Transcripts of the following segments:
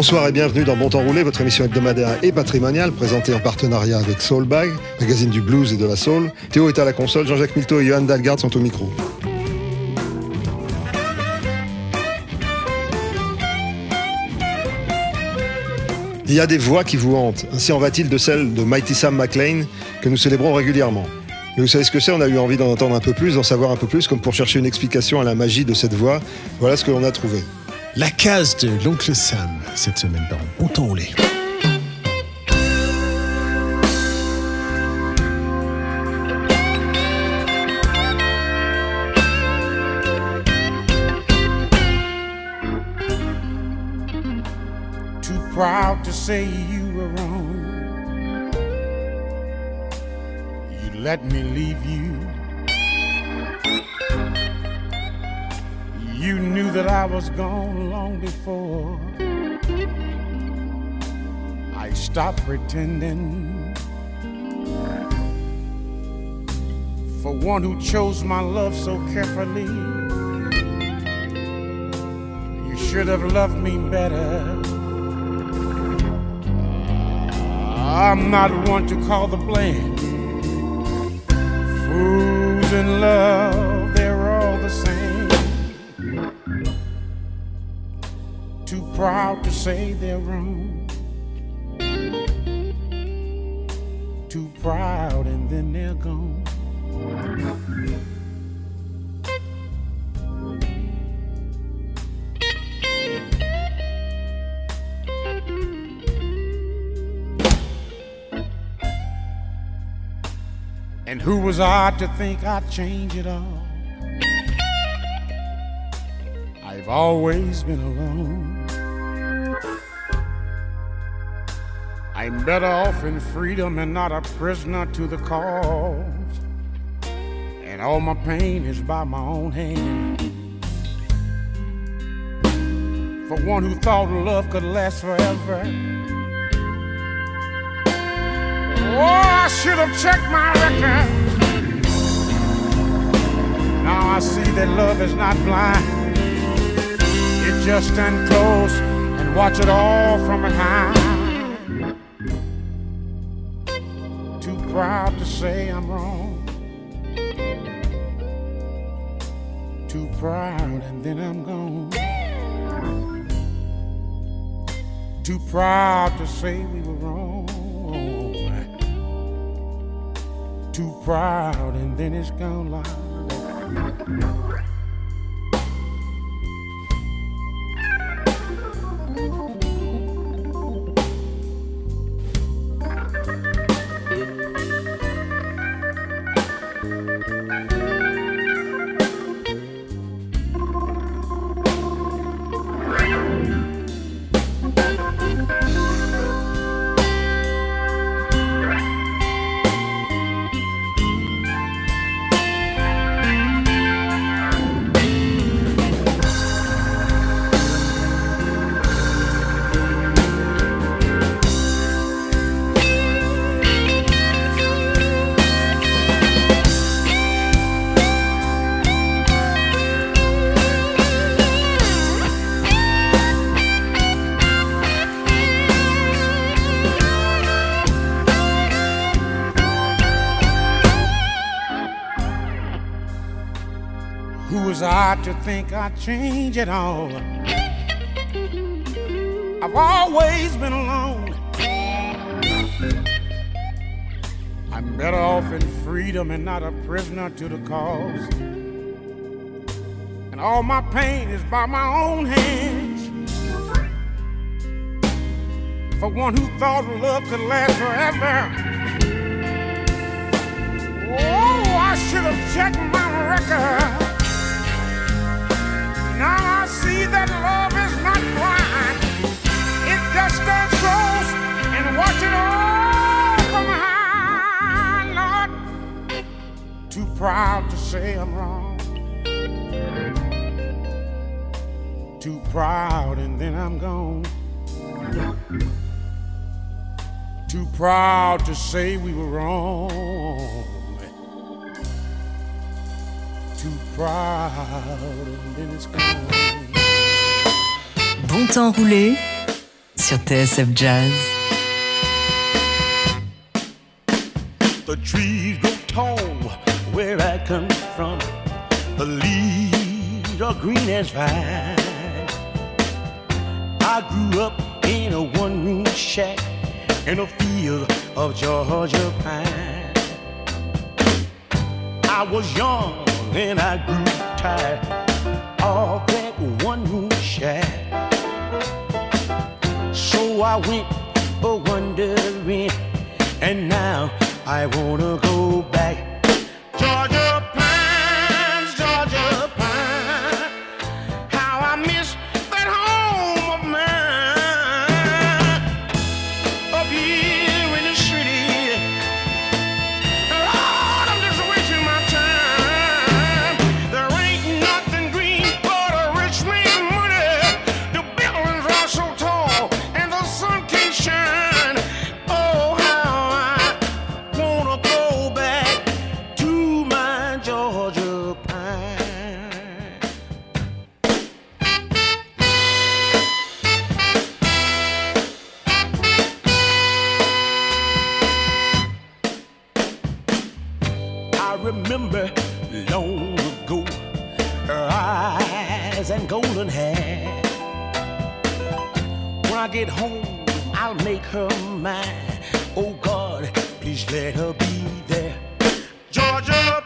Bonsoir et bienvenue dans Bon Temps Roulé, votre émission hebdomadaire et patrimoniale présentée en partenariat avec Soulbag, magazine du blues et de la soul. Théo est à la console, Jean-Jacques Milteau et Johan Dalgard sont au micro. Il y a des voix qui vous hantent. Ainsi en va-t-il de celle de Mighty Sam McLean que nous célébrons régulièrement. Mais vous savez ce que c'est On a eu envie d'en entendre un peu plus, d'en savoir un peu plus, comme pour chercher une explication à la magie de cette voix. Voilà ce que l'on a trouvé. La case de l'oncle Sam cette semaine dans Bon temps roulé. Too proud to say you were wrong. You let me leave you. You knew that I was gone long before. I stopped pretending. For one who chose my love so carefully, you should have loved me better. I'm not one to call the blame. Fools in love, proud to say they're wrong. Too proud and then they're gone. And who was I to think I'd change it all? I've always been alone. I'm better off in freedom and not a prisoner to the cause. And all my pain is by my own hand. For one who thought love could last forever. Oh, I should have checked my record. Now I see that love is not blind. It just stand close and watch it all from behind. Proud to say I'm wrong. Too proud and then I'm gone. Too proud to say we were wrong. Too proud and then it's gone think I'd change it all? I've always been alone. I'm better off in freedom and not a prisoner to the cause. And all my pain is by my own hands. For one who thought love could last forever. Oh, I should have checked my record. love is not blind. It just stands close and all from high. Not too proud to say I'm wrong. Too proud and then I'm gone. Too proud to say we were wrong. Too proud and then it's gone. Bon temps roulé sur TSF Jazz. The trees grow tall where I come from. The leaves are green as vine. I grew up in a one room shack in a field of Georgia pine. I was young and I grew tired I went a wandering, and now I wanna go back. I remember long ago her eyes and golden hair. When I get home, I'll make her mine. Oh God, please let her be there. Georgia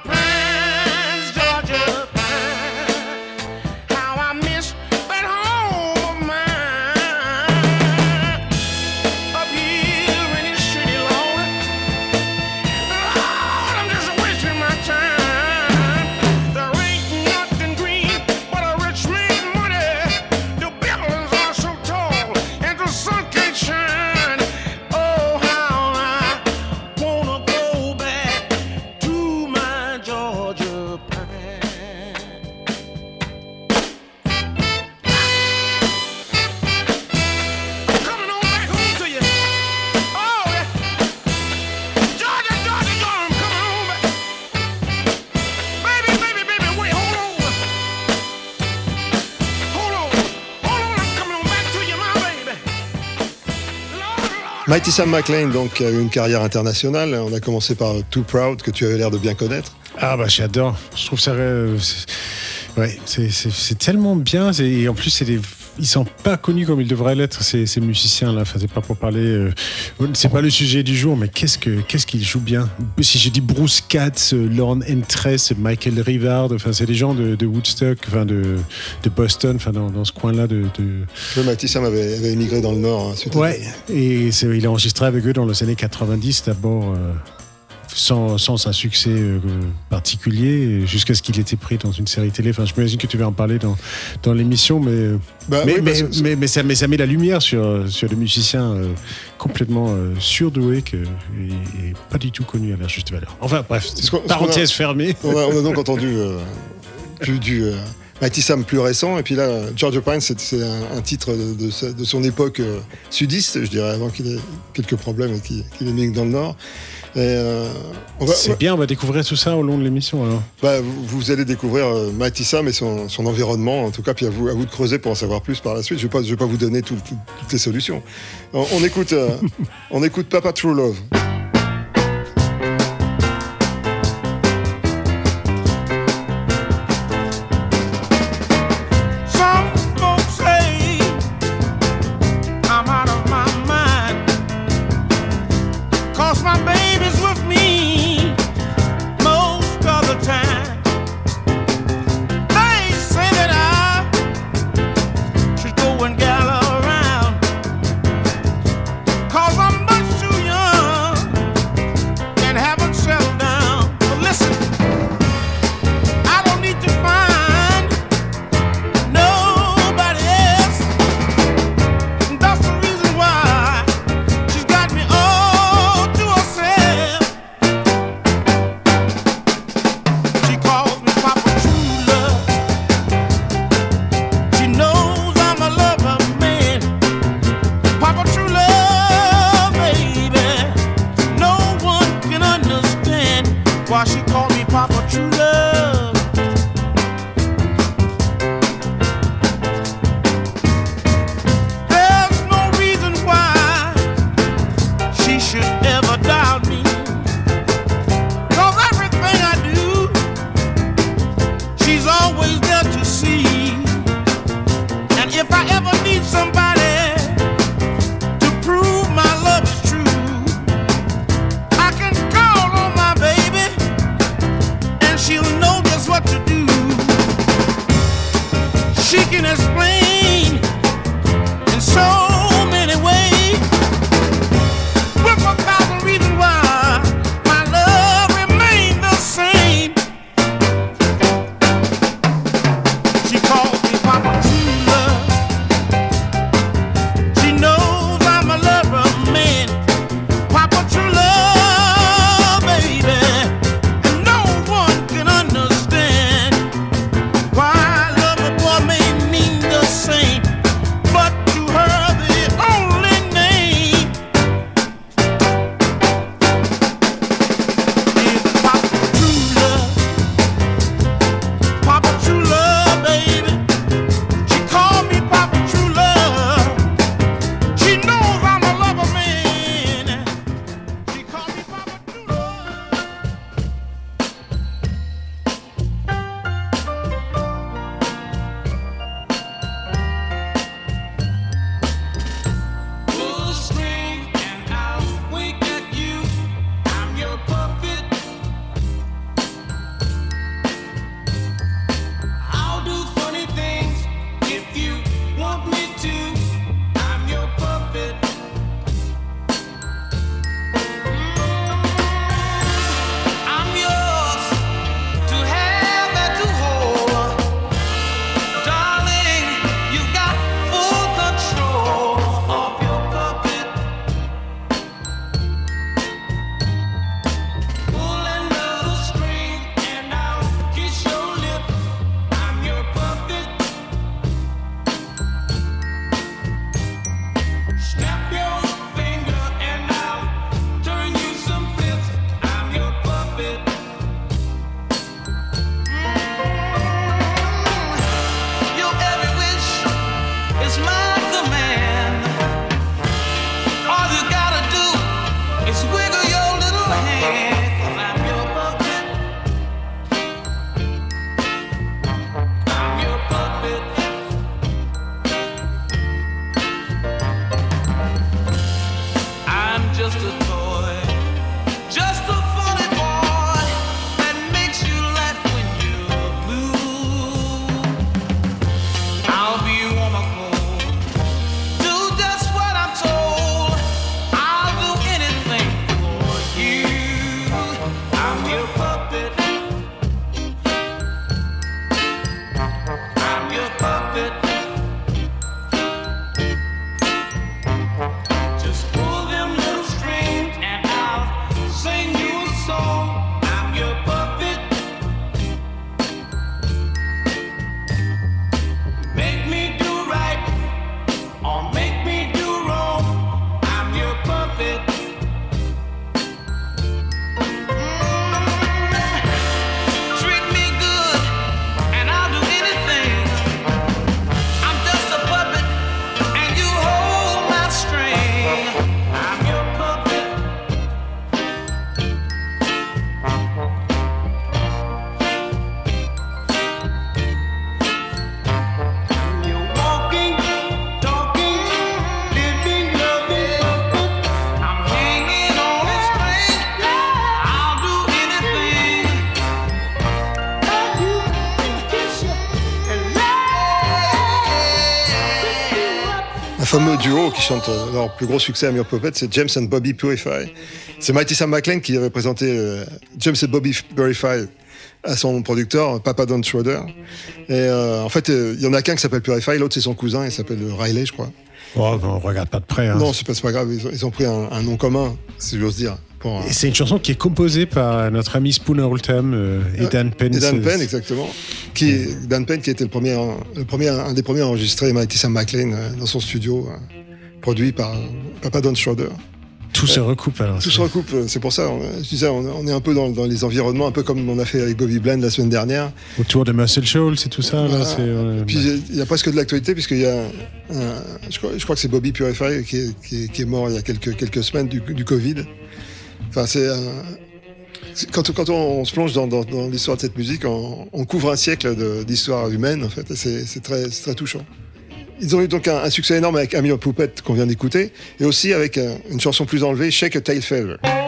Mighty Sam McLean donc a eu une carrière internationale. On a commencé par Too Proud que tu avais l'air de bien connaître. Ah bah j'adore. Je trouve ça. euh, ouais, c'est- tellement bien. Et en plus, c'est des- ils sont pas connus comme ils devraient l'être ces, ces musiciens là. Enfin, c'est pas pour parler. euh, c'est pas le sujet du jour, mais qu'est-ce que qu'est-ce qu'ils jouent bien? Si j'ai dit Bruce Katz, euh, Lorne Entress, Michael Rivard. Enfin, c'est des gens de, de Woodstock, enfin de, de Boston, enfin dans, dans ce coin-là de- de, Le Mighty Sam avait, avait émigré dans le Nord. hein, suite à- Ouais, et il a enregistré avec eux dans les années 90 d'abord, euh, sans, sans un succès euh, particulier, jusqu'à ce qu'il était pris dans une série télé. Enfin, je m'imagine que tu vas en parler dans, dans l'émission, mais, Bah mais, oui, mais, que- mais, mais ça, mais ça met la lumière sur, sur des musiciens euh, complètement euh, surdoués que, et, et pas du tout connus à leur juste valeur. Enfin, bref, qu'on a- parenthèse fermée. On a, on a donc entendu euh, du, du euh, Mighty Sam plus récent. Et puis là, Georgia Pine, c'est un, un titre de, de sa- de son époque euh, sudiste, je dirais, avant qu'il ait quelques problèmes et qu'il qu'il émigre dans le Nord. Euh, C'est bien, on va découvrir tout ça au long de l'émission alors. bah, vous, vous allez découvrir euh, et son, son environnement, en tout cas, puis à vous, à vous de creuser pour en savoir plus par la suite. Je ne vais, pas- je vais pas vous donner tout- tout- toutes les solutions. On, on écoute, euh, on écoute Papa True Love. qui chantent euh, leur plus gros succès à Mure Puppet, c'est James and Bobby Purify. C'est Mighty Sam McLean qui avait présenté euh, James and Bobby Purify à son producteur, Papa Don Schroeder. Et euh, en fait, il euh, y en a qu'un qui s'appelle Purify, l'autre c'est son cousin, il s'appelle Riley, je crois. Oh, on regarde pas de près. Hein. Non, c'est pas, pas grave, ils ont, pris un, nom commun, si j'ose dire. Pour... C'est une chanson qui est composée par notre ami Spooner Oldham et Dan Penn. Et Dan Penn, exactement. Qui, Dan Penn qui était le premier, le premier, un des premiers à enregistrer Mighty Sam McLean dans son studio produit par Papa Don Schroeder. Tout se recoupe alors. Tout se recoupe, c'est pour ça. On, je disais, on, est un peu dans, les environnements, un peu comme on a fait avec Bobby Bland la semaine dernière. Autour de Muscle Shoals c'est tout ça. Il bah. y, y a presque de l'actualité, puisqu'il y a. Je, crois, je, crois, que c'est Bobby Purify qui est, mort il y a quelques, semaines du, Covid. Enfin, c'est. Quand, on, se plonge dans, l'histoire de cette musique, on, couvre un siècle d'histoire humaine, en fait. C'est très touchant. Ils ont eu donc un, succès énorme avec Amy Poupette qu'on vient d'écouter et aussi avec une chanson plus enlevée, Shake a Tail Feather.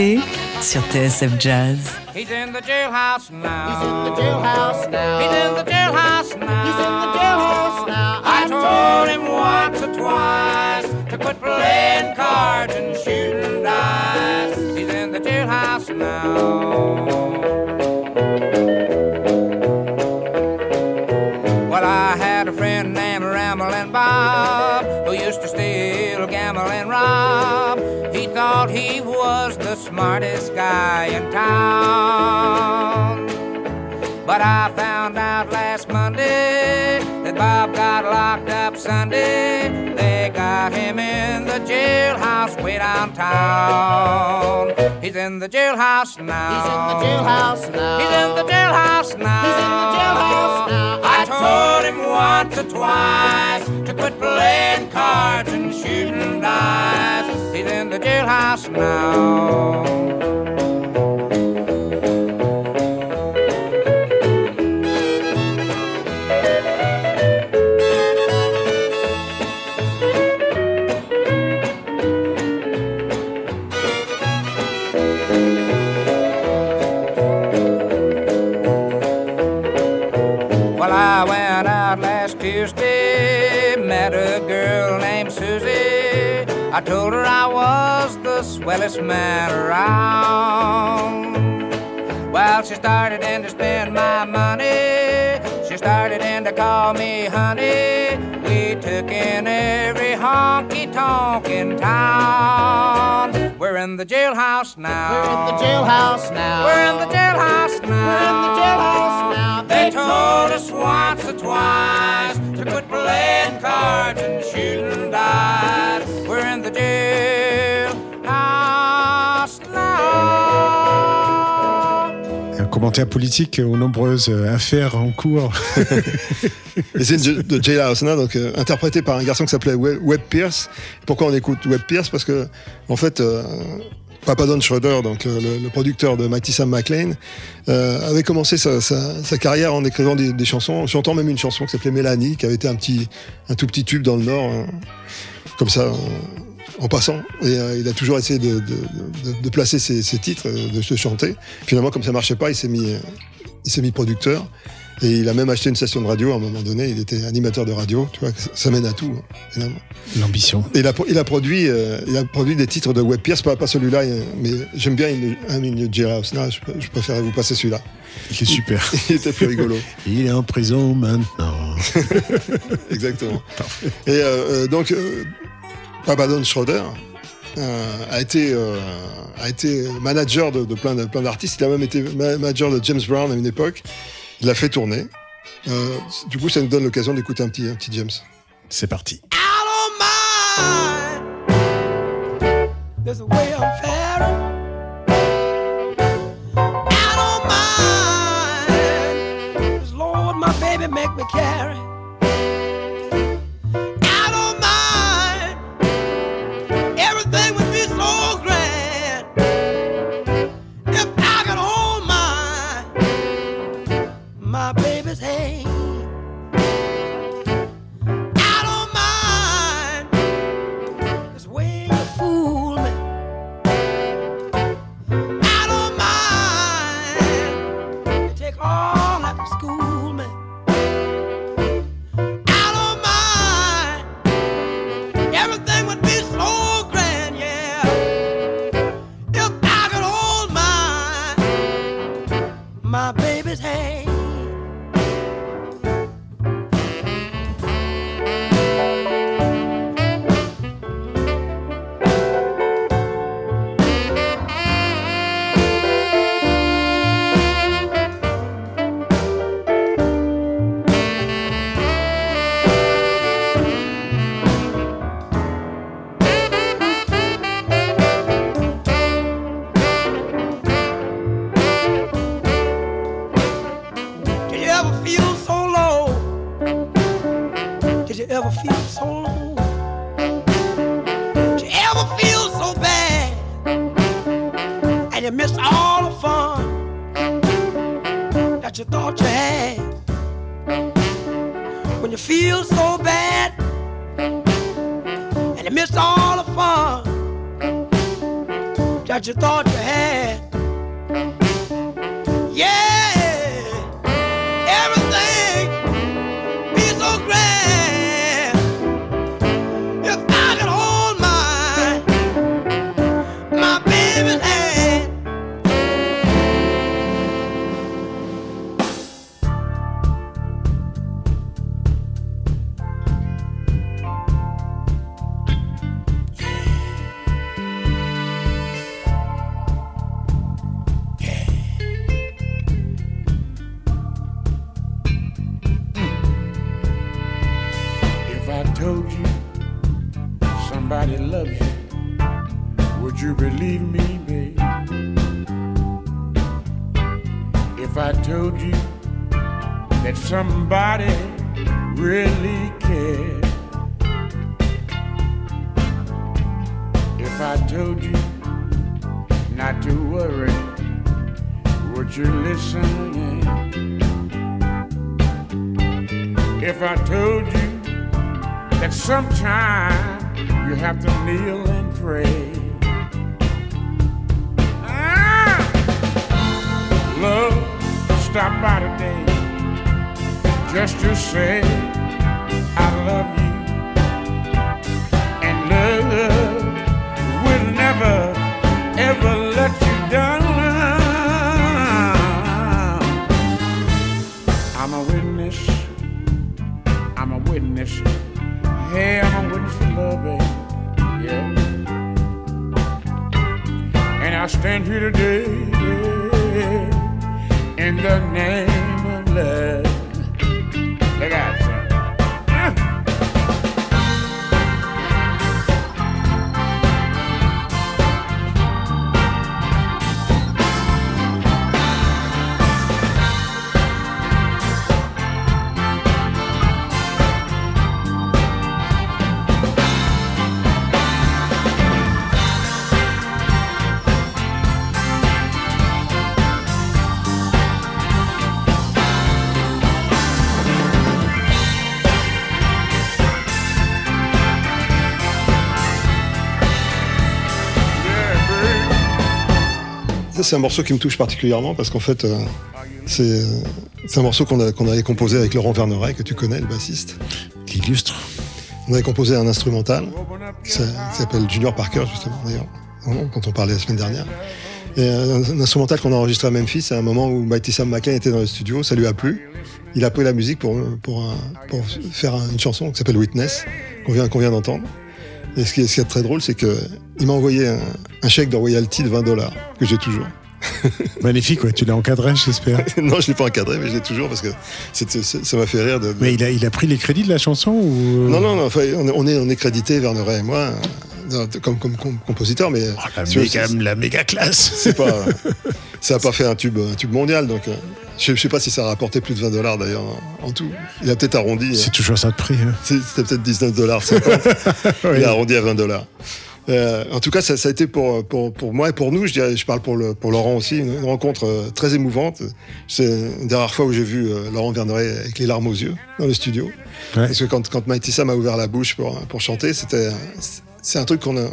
Bon temps roulé sur TSF Jazz. He's in the jailhouse now. He's in the jailhouse now. He's in the jailhouse now. He's in the jailhouse now. I told him once or twice to quit playing cards and shooting dice. He's in the jailhouse now. In town. But I found out last Monday that Bob got locked up Sunday. They got him in the jailhouse way downtown. He's in the jailhouse now. He's in the jailhouse now. He's in the jailhouse now. He's in the jailhouse now. I told him once or twice to quit playing cards and shooting dice. He's in the jailhouse now. Swellest man around. Well, she started in to spend my money. She started in to call me honey. We took in every honky tonk in town. We're in the jailhouse now. We're in the jailhouse now. We're in the jailhouse now. We're in the jailhouse now. They told us once or twice to quit playing cards and shooting dice. We're in the jailhouse Un commentaire politique aux nombreuses euh, affaires en cours. Et c'est de Jailhouse Now, donc euh, interprété par un garçon qui s'appelait Webb Pierce. Pourquoi on écoute Webb Pierce? Parce que, en fait, euh, Papa Don Schroeder, donc euh, le, producteur de Mighty Sam McLean, avait commencé sa, carrière en écrivant des, des chansons, en chantant même une chanson qui s'appelait Mélanie, qui avait été un petit, un tout petit tube dans le Nord, hein, comme ça, en, passant. Et euh, il a toujours essayé de, de- de- de placer ses, ses titres, euh, de se chanter. Finalement, comme ça marchait pas, il s'est mis, euh, il s'est mis producteur. Et il a même acheté une station de radio à un moment donné. Il était animateur de radio. Tu vois, ça- mène à tout. hein. L'ambition. Et il a, pro- il a produit, euh, il a produit des titres de Webb Pierce, pas, pas celui-là, mais j'aime bien Jailhouse. Non, je, je préférais vous passer celui-là. Il est super. Il était plus rigolo. Il est en prison maintenant. Exactement. Et euh, euh, donc, euh, Pabadon Schroeder euh, a, été, euh, a été manager de, de plein de- plein d'artistes. Il a même été ma- manager de James Brown à une époque. Il l'a fait tourner. Euh, du coup, ça nous donne l'occasion d'écouter un petit, un petit James. C'est parti. I don't mind. There's a way I'm If I told you that sometime you have to kneel and pray. Ah! Love, stop by today just to say I love you. And love will never, ever let you down. Hey, I'm a witness for love, baby. Yeah. And I stand here today in the name of love. Look out, c'est un morceau qui me touche particulièrement parce qu'en fait, euh, c'est euh, c'est un morceau qu'on a- qu'on avait composé avec Laurent Verneret, que tu connais, le bassiste. L'illustre. On avait composé un instrumental qui s'a- qui s'appelle Junior Parker, justement, d'ailleurs, dont on parlait la semaine dernière. Et un, instrumental qu'on a enregistré à Memphis à un moment où Mighty Sam McLean était dans le studio, ça lui a plu. Il a pris la musique pour, pour, un- pour faire un- une chanson qui s'appelle Witness, qu'on vient, qu'on vient d'entendre. Et ce qui, est, ce qui est très drôle, c'est qu'il m'a envoyé un, un chèque de royalty de 20 dollars, que j'ai toujours. Magnifique, ouais. Tu l'as encadré, j'espère. non, je l'ai pas encadré, mais je l'ai toujours parce que ça m'a fait rire. De, de- Mais il a, il a pris les crédits de la chanson ou? Non, non, non, enfin, on est, on est, crédité, Verneret et moi, comme, comme, com- compositeur, mais Oh, la, c'est- méga, la méga classe c'est pas, ça n'a pas fait un tube, un tube mondial, donc euh, je, je sais pas si ça a rapporté plus de 20 dollars d'ailleurs en, tout. Il a peut-être arrondi. C'est euh, toujours ça de prix. hein. C'était peut-être 19 dollars 50. Oui. Il a arrondi à 20 dollars. Euh, en tout cas, ça, ça a été pour, pour, pour moi et pour nous, je, dirais, je parle pour, le, pour Laurent aussi, une, une rencontre euh, très émouvante. C'est une des rares fois où j'ai vu euh, Laurent Verneret avec les larmes aux yeux dans le studio. Ouais. Parce que quand, quand Mighty Sam a ouvert la bouche pour, pour chanter, c'était c'est un truc qu'on a.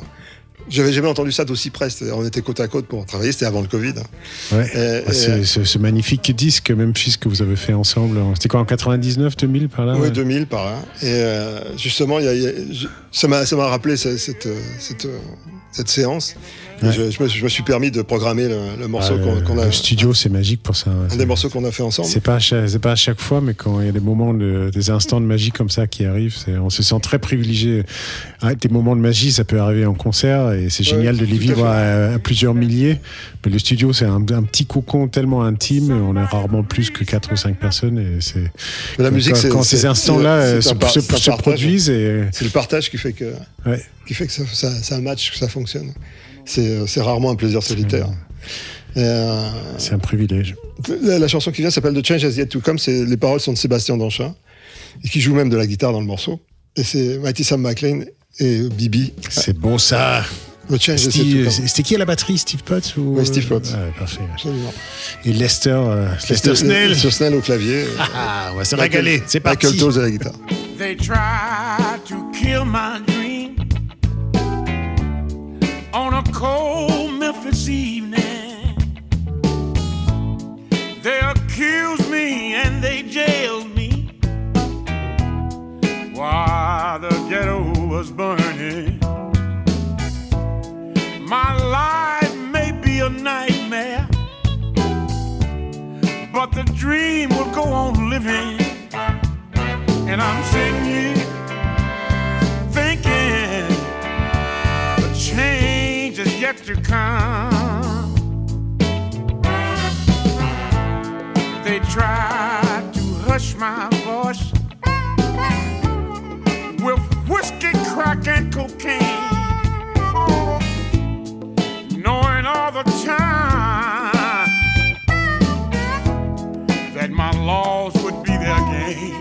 J'avais jamais entendu ça d'aussi près. On était côte à côte pour travailler, c'était avant le Covid. Ouais. Et- Ah, et- c'est- ce, ce magnifique disque Memphis que vous avez fait ensemble. C'était quoi en 99, 2000 par là Oui, ouais 2000 par là. Et euh, justement, il y a- il y a- je- ça m'a ça m'a rappelé cette, cette, euh, cette, euh, cette séance. Ouais. je, je me, je me suis permis de programmer le, le morceau Ah, qu'on a. Le studio, c'est magique pour ça. Un des morceaux qu'on a fait ensemble. C'est pas, c'est pas à chaque fois, mais quand il y a des moments, de, des instants de magie comme ça qui arrivent, on se sent très privilégié. Ah, des moments de magie, ça peut arriver en concert et c'est génial de les à vivre à, à plusieurs milliers. Mais le studio, c'est un, un petit cocon tellement intime. On a rarement plus que 4 ou 5 personnes et c'est la musique, quand, c'est- quand ces instants-là euh, se, par- produisent et C'est le partage qui fait que, ouais. qui fait que ça, ça, ça match, que ça fonctionne. C'est c'est rarement un plaisir solitaire. Euh, c'est un privilège. la, la chanson qui vient s'appelle The Change Has Yet to Come. Les paroles sont de Sébastien Danchin, et qui joue même de la guitare dans le morceau. Et c'est Mighty Sam McLean et Bibi. C'est bon ça. The Change Has Yet to Steve- Come. C'était qui à la batterie, Steve Potts ou... Oui, Steve Potts. Ah, ouais, parfait. Absolument. Et Lester, euh, Lester Snell. Sur Snell au clavier. Ah, on va se régaler. C'est parti. Michael Toes à la guitare. They tried to kill my cold Memphis evening. They accused me and they jailed me while the ghetto was burning. My life may be a nightmare, but the dream will go on living. And I'm sitting yet to come. They tried to hush my voice with whiskey, crack, and cocaine, knowing all the time that my laws would be their game.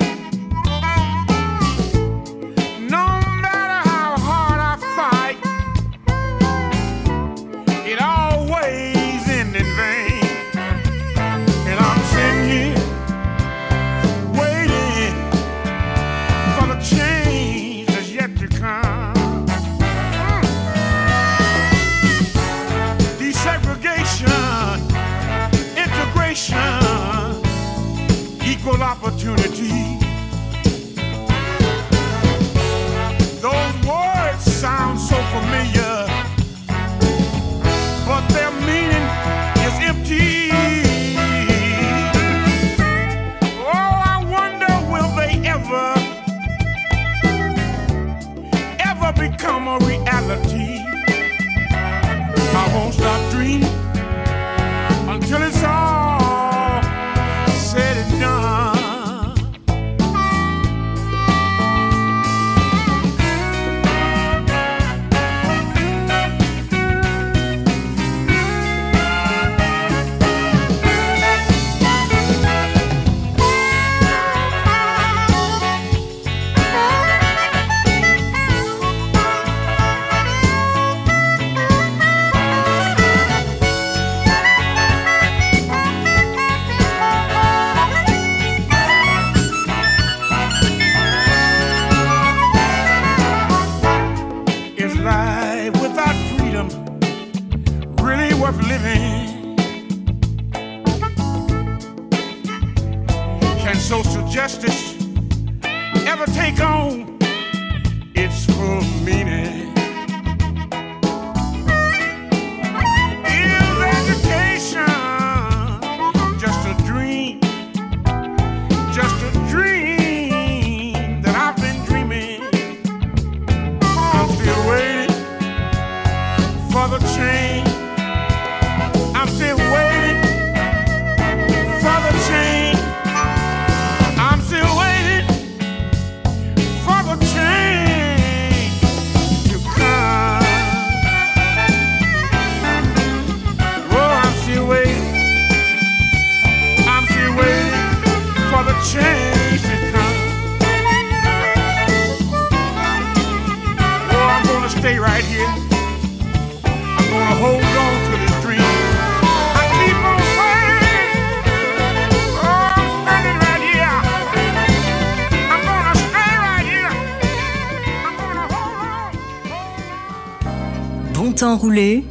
Roulé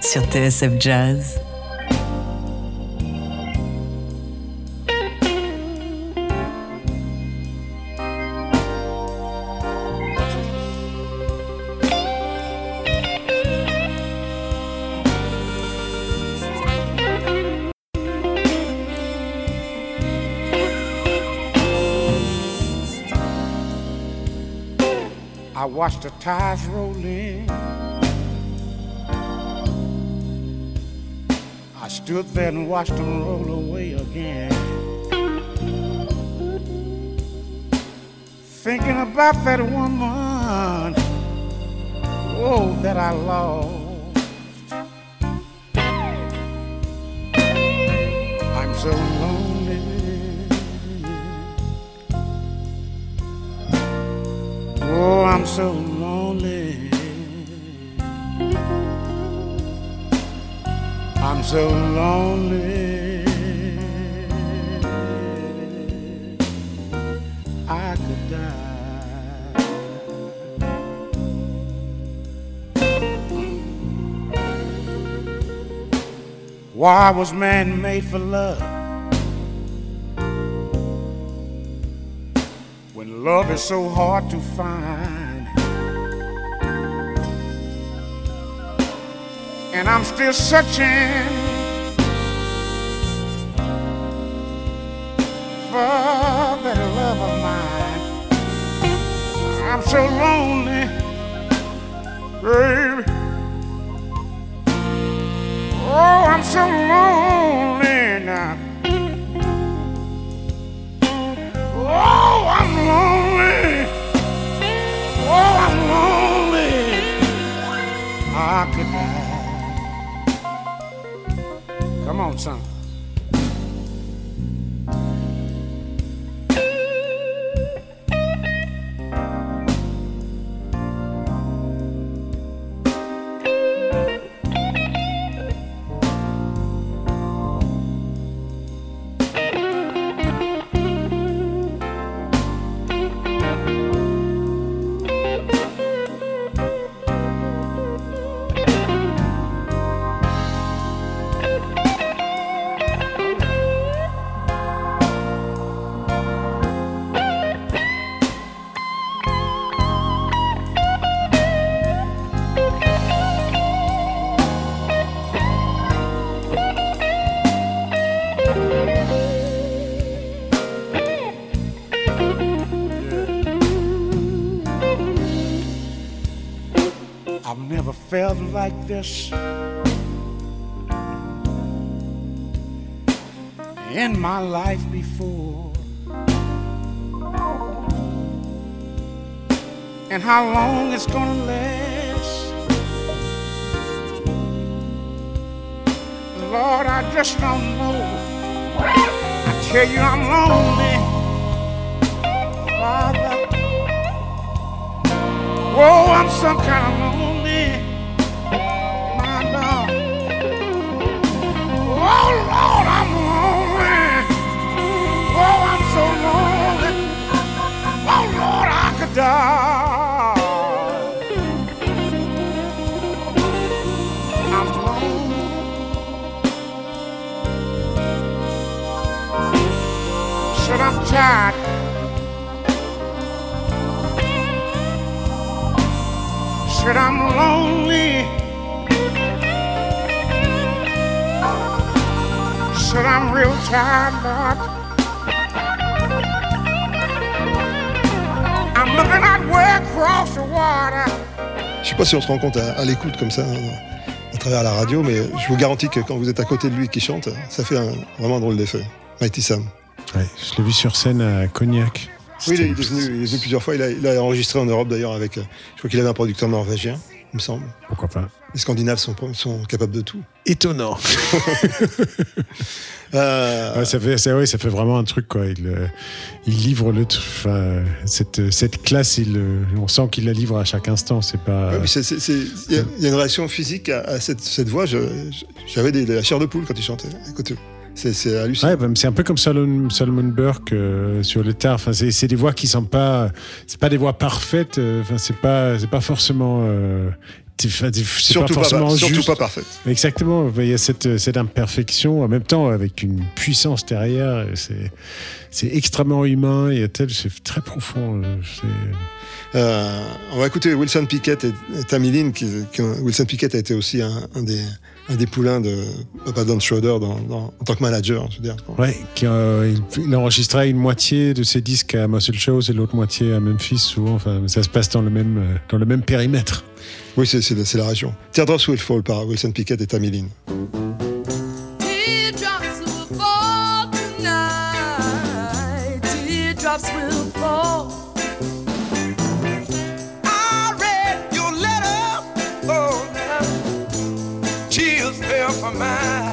sur TSF Jazz. I watched the tides roll in. Stood there and watched them roll away again. Thinking about that woman, oh, that I lost. I'm so lonely. Oh, I'm so lonely. So lonely. I could die. Why was man made for love? When love is so hard to find. And I'm still searching for that love of mine. I'm so lonely, baby. Oh, I'm so lonely now. Oh, I'm lonely. Oh, I'm lonely. I could Come on, son. This in my life before. And how long it's gonna last, Lord, I just don't know. I tell you, I'm lonely, Father. I'm some kind of lonely, Die. I'm. Said tired. I'm lonely. Said I'm real tired, Lord. Je sais pas si on se rend compte à, à l'écoute comme ça hein, à travers la radio, mais je vous garantis que quand vous êtes à côté de lui qui chante, ça fait un, vraiment un drôle d'effet. Mighty Sam. Ouais, je l'ai vu sur scène à Cognac. Oui, il est, venu, il est venu plusieurs fois. Il a, il a enregistré en Europe d'ailleurs avec. euh, Je crois qu'il avait un producteur norvégien, il me semble. Pourquoi pas Les Scandinaves sont, sont capables de tout. Étonnant. Euh, Ouais, ça, fait, ça, ouais, ça fait vraiment un truc, quoi. Il, euh, il livre le, enfin, cette, cette classe, il, euh, on sent qu'il la livre à chaque instant. C'est pas. ouais, Il y, a- il y a une réaction physique à, à cette, cette voix. J'avais de la chair de poule quand il chantait côté. C'est hallucinant. Ouais, c'est un peu comme Solomon, Solomon Burke euh, sur le tard. Enfin, c'est des voix qui sont pas, c'est pas des voix parfaites. euh, Enfin, c'est pas, c'est pas forcément. euh, surtout pas pas, surtout pas parfaite. Exactement. Il y a cette, cette imperfection en même temps avec une puissance derrière. C'est, extrêmement humain et c'est très profond. euh, on va écouter Wilson Pickett et, et Tammy Lynn. Qui, qui ont- Wilson Pickett a été aussi un, un des, un des poulains de Papa Don Schroeder dans, dans- en tant que manager. Je veux dire. Ouais, qui, euh, il, il enregistrait une moitié de ses disques à Muscle Shows et l'autre moitié à Memphis. Souvent, enfin, ça se passe dans le même, euh, dans le même périmètre. Oui, c'est c'est la- c'est la région. Teardrops Will Fall par Wilson Pickett et Tammy Lynn. My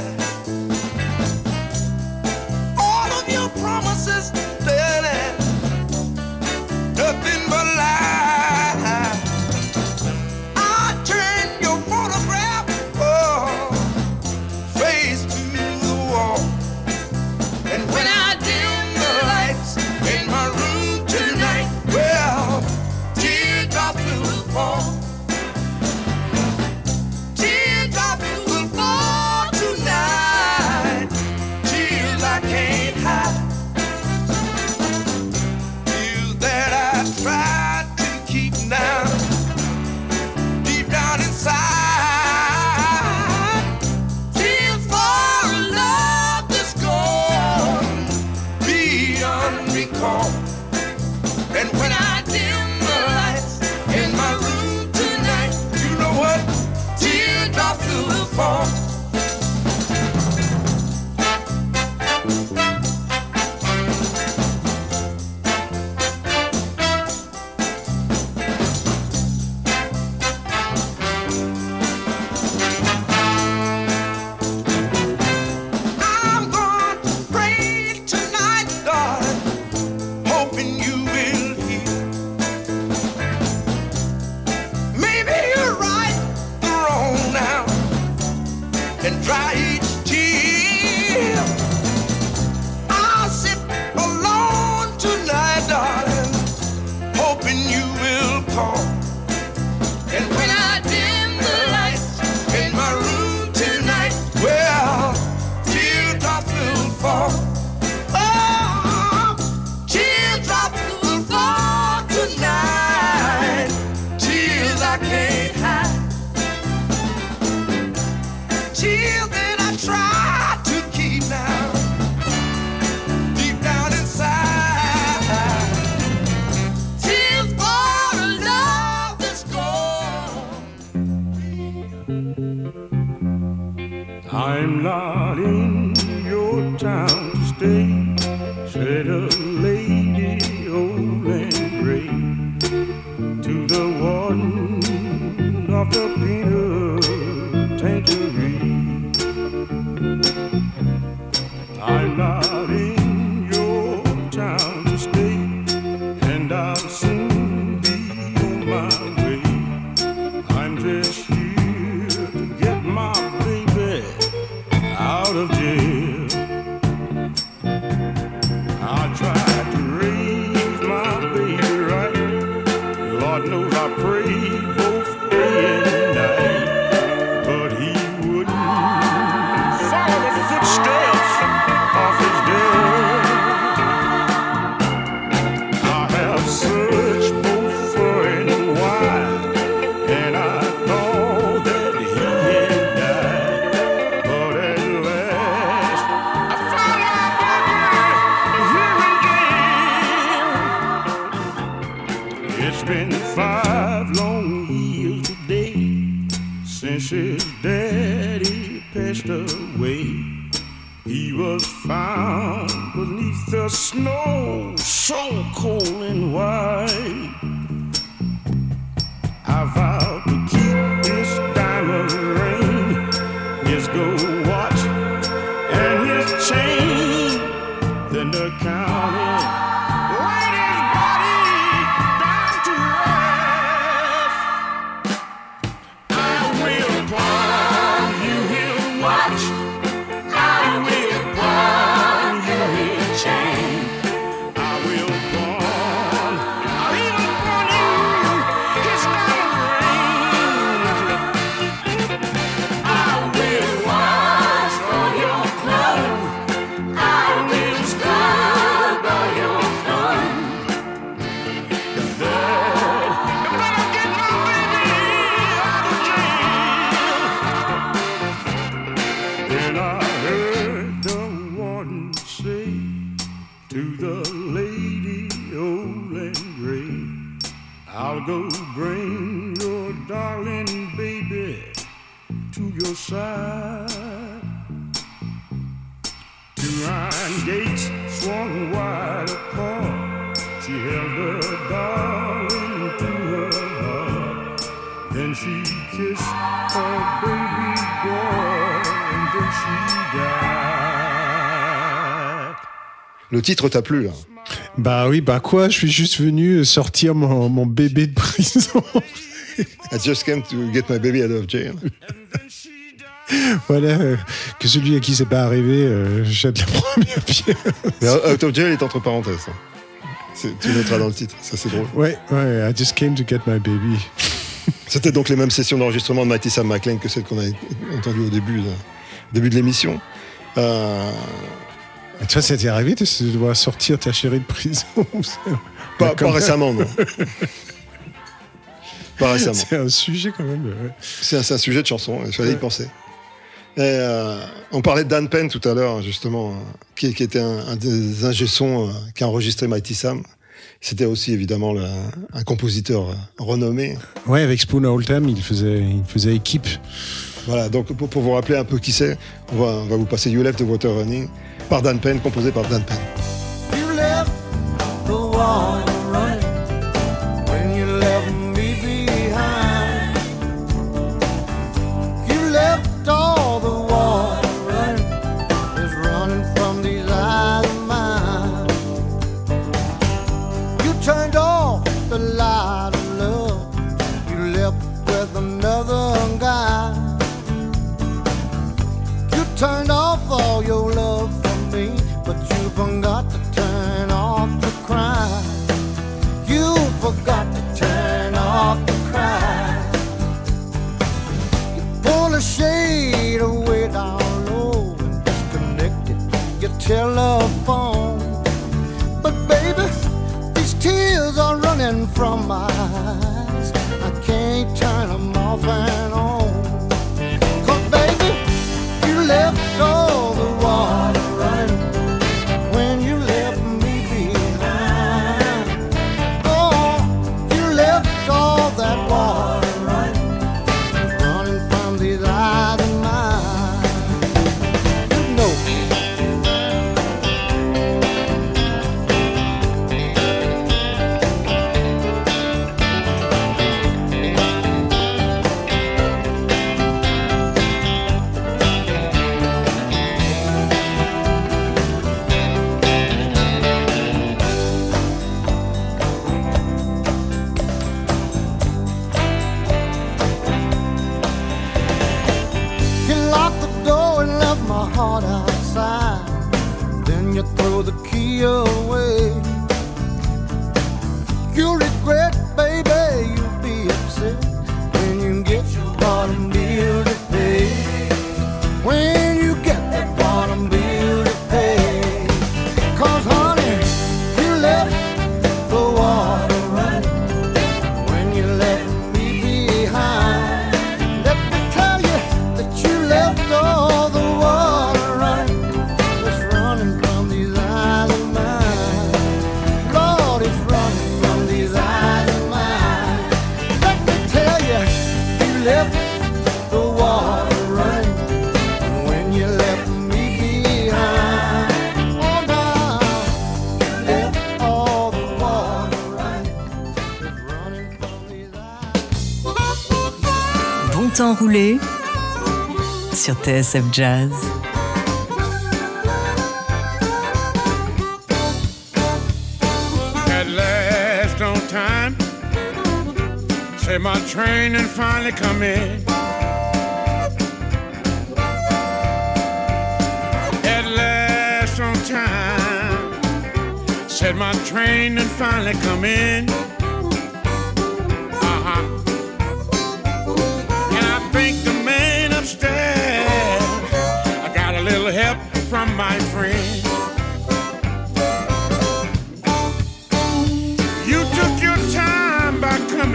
so cold and white. Titre t'a plu, là Bah oui, bah quoi, je suis juste venu sortir mon, mon bébé de prison. I just came to get my baby out of jail. voilà, euh, que celui à qui c'est pas arrivé euh, jette la première pierre. Out of jail est entre parenthèses. hein. Tu noteras dans le titre, ça c'est drôle. Ouais, ouais, I just came to get my baby. C'était donc les mêmes sessions d'enregistrement de Sam McLean que celles qu'on a entendues au début de, début de l'émission. Euh, Et toi, ça t'est arrivé de de devoir sortir ta chérie de prison pas, pas récemment, non. pas récemment. C'est un sujet quand même. ouais. C'est un, sujet de chanson, il fallait y penser. Et, euh, on parlait de Dan Penn tout à l'heure, justement, euh, qui, qui était un, un des ingé sons euh, qui a enregistré Mighty Sam. C'était aussi évidemment le- un compositeur renommé. Ouais, avec Spoon Oldham, il faisait, il faisait équipe. Voilà, donc pour, pour vous rappeler un peu qui c'est, on va, on va vous passer You Left the Water Running par Dan Penn, composé par Dan Penn. From my roulé sur TSF Jazz. At last on time. Say my train and finally come in. At last on time. Said my train and finally come in.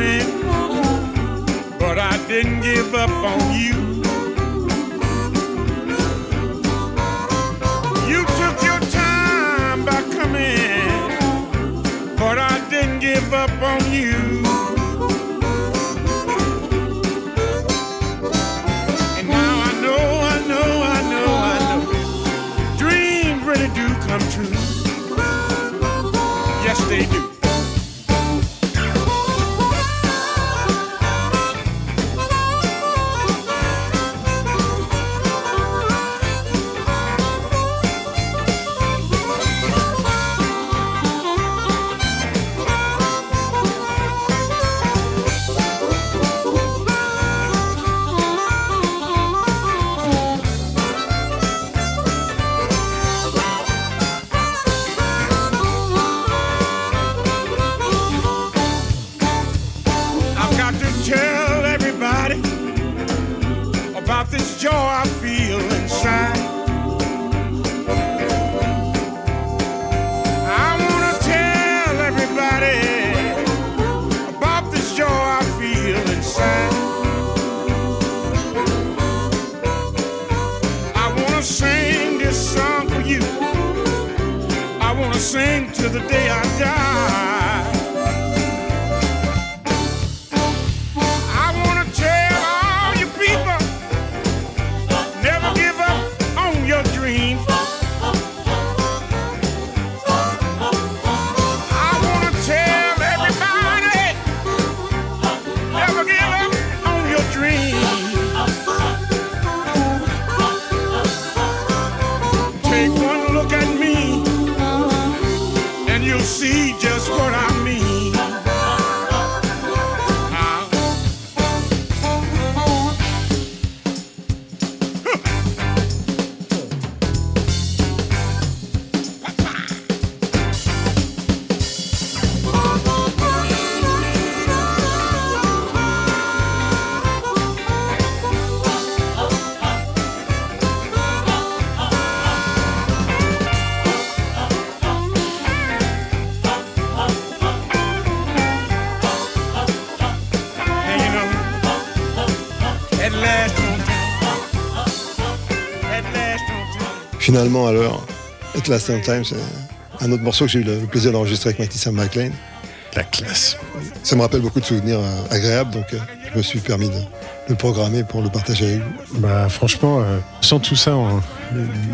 Coming, but I didn't give up on you. You took your time by coming, but I didn't give up on you. This joy I feel inside. I want to tell everybody about this joy I feel inside. I want to sing this song for you. I want to sing to the day I die. Finalement, à l'heure, At Last on Time, c'est un autre morceau que j'ai eu le plaisir d'enregistrer avec Mighty Sam McLean. La classe. Ça me rappelle beaucoup de souvenirs euh, agréables, donc euh, je me suis permis de, le programmer pour le partager avec vous. Bah, franchement, euh, sans tout ça, on-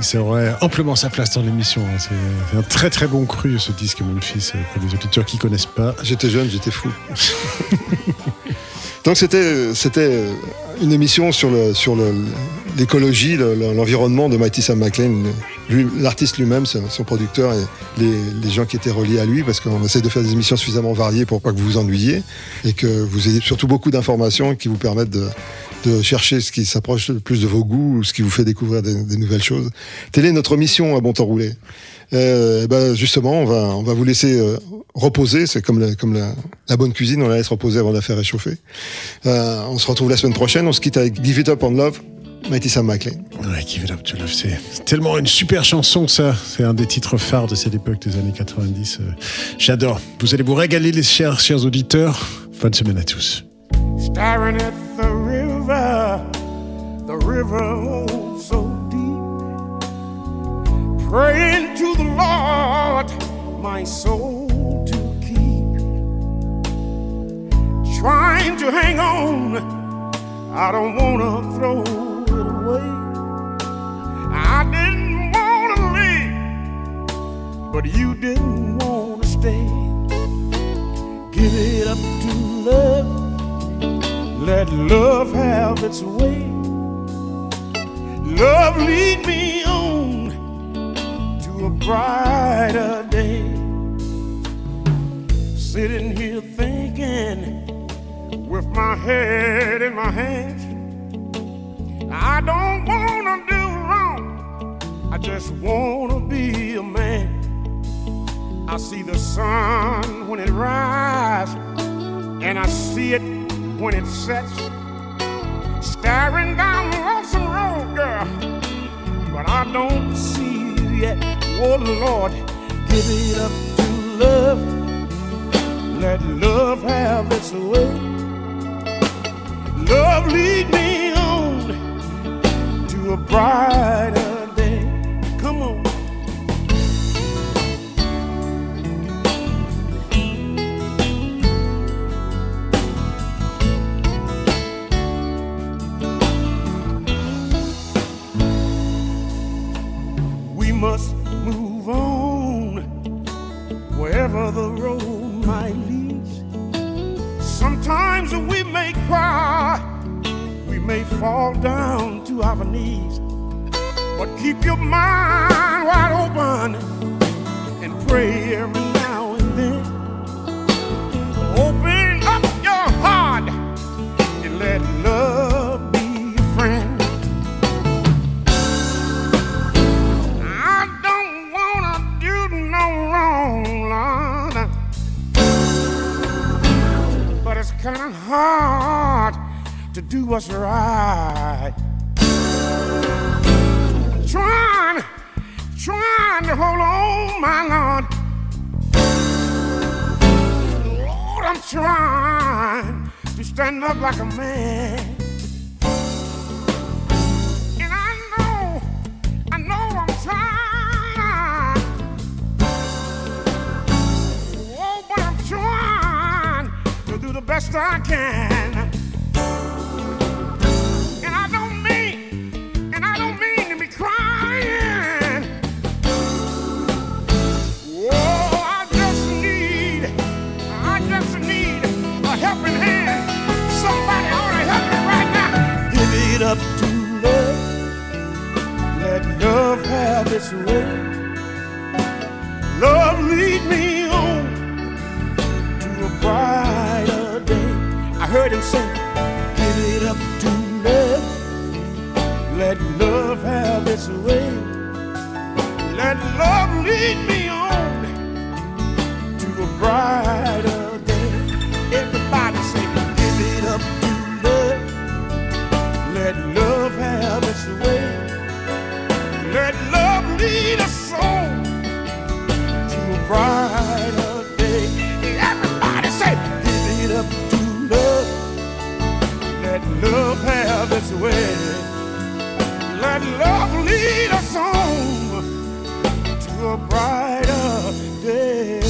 ça aurait amplement sa place dans l'émission. hein. C'est un très très bon cru ce disque Memphis euh, pour les auditeurs qui connaissent pas. J'étais jeune, j'étais fou. Donc c'était c'était une émission sur le sur le- l'écologie, le- le- l'environnement de Sam McLean, lui- l'artiste lui-même, son producteur et les, gens qui étaient reliés à lui, parce qu'on essaie de faire des émissions suffisamment variées pour pas que vous vous ennuyiez et que vous ayez surtout beaucoup d'informations qui vous permettent de chercher ce qui s'approche le plus de vos goûts ou ce qui vous fait découvrir des, nouvelles choses. Telle est notre mission à Bon Temps Roulé. Euh, eh ben justement, on va, on va vous laisser euh, reposer. C'est comme, la, comme la, la bonne cuisine, on la laisse reposer avant de la faire réchauffer. Euh, on se retrouve la semaine prochaine. On se quitte avec Give It Up on Love, Mighty Sam McLean. Ouais, Give It Up to Love, c'est c'est tellement une super chanson ça. C'est un des titres phares de cette époque des années 90. euh, J'adore. Vous allez vous régaler les chers, chers auditeurs. Bonne semaine à tous. Staring at the river, the river oh, so deep. Praying to the Lord, my soul to keep. Trying to hang on, I don't wanna throw away. I didn't wanna leave, but you didn't wanna stay. Give it up to love Let love have its way. Love lead me on to a brighter day. Sitting here thinking with my head in my hands. I don't wanna do wrong. I just wanna be a man. I see the sun when it rises, and I see it when it sets. Staring down the lonesome road, girl, but I don't see you yet. Oh Lord, give it up to love. Let love have its way. Love lead me on a brighter day. Come on. We must move on wherever the road might lead. Sometimes we may cry, we may fall down but keep your mind wide open and pray every now and then. Open up your heart and let love be your friend. I don't wanna do no wrong, Lord. But it's kinda hard to do what's right. Trying, trying to hold on, my Lord. Lord, I'm trying to stand up like a man. And I know, I know I'm trying. Oh, but I'm trying to do the best I can. Have its way. Love lead me on to a brighter day. I heard him say, Give it up to love. Let love have its way. Let love lead me on to a brighter day. Everybody say, Give it up to love. Let love have its way. Let love lead us on to a brighter day. Everybody say, Give it up to love. Let love have its way. Let love lead us on to a brighter day.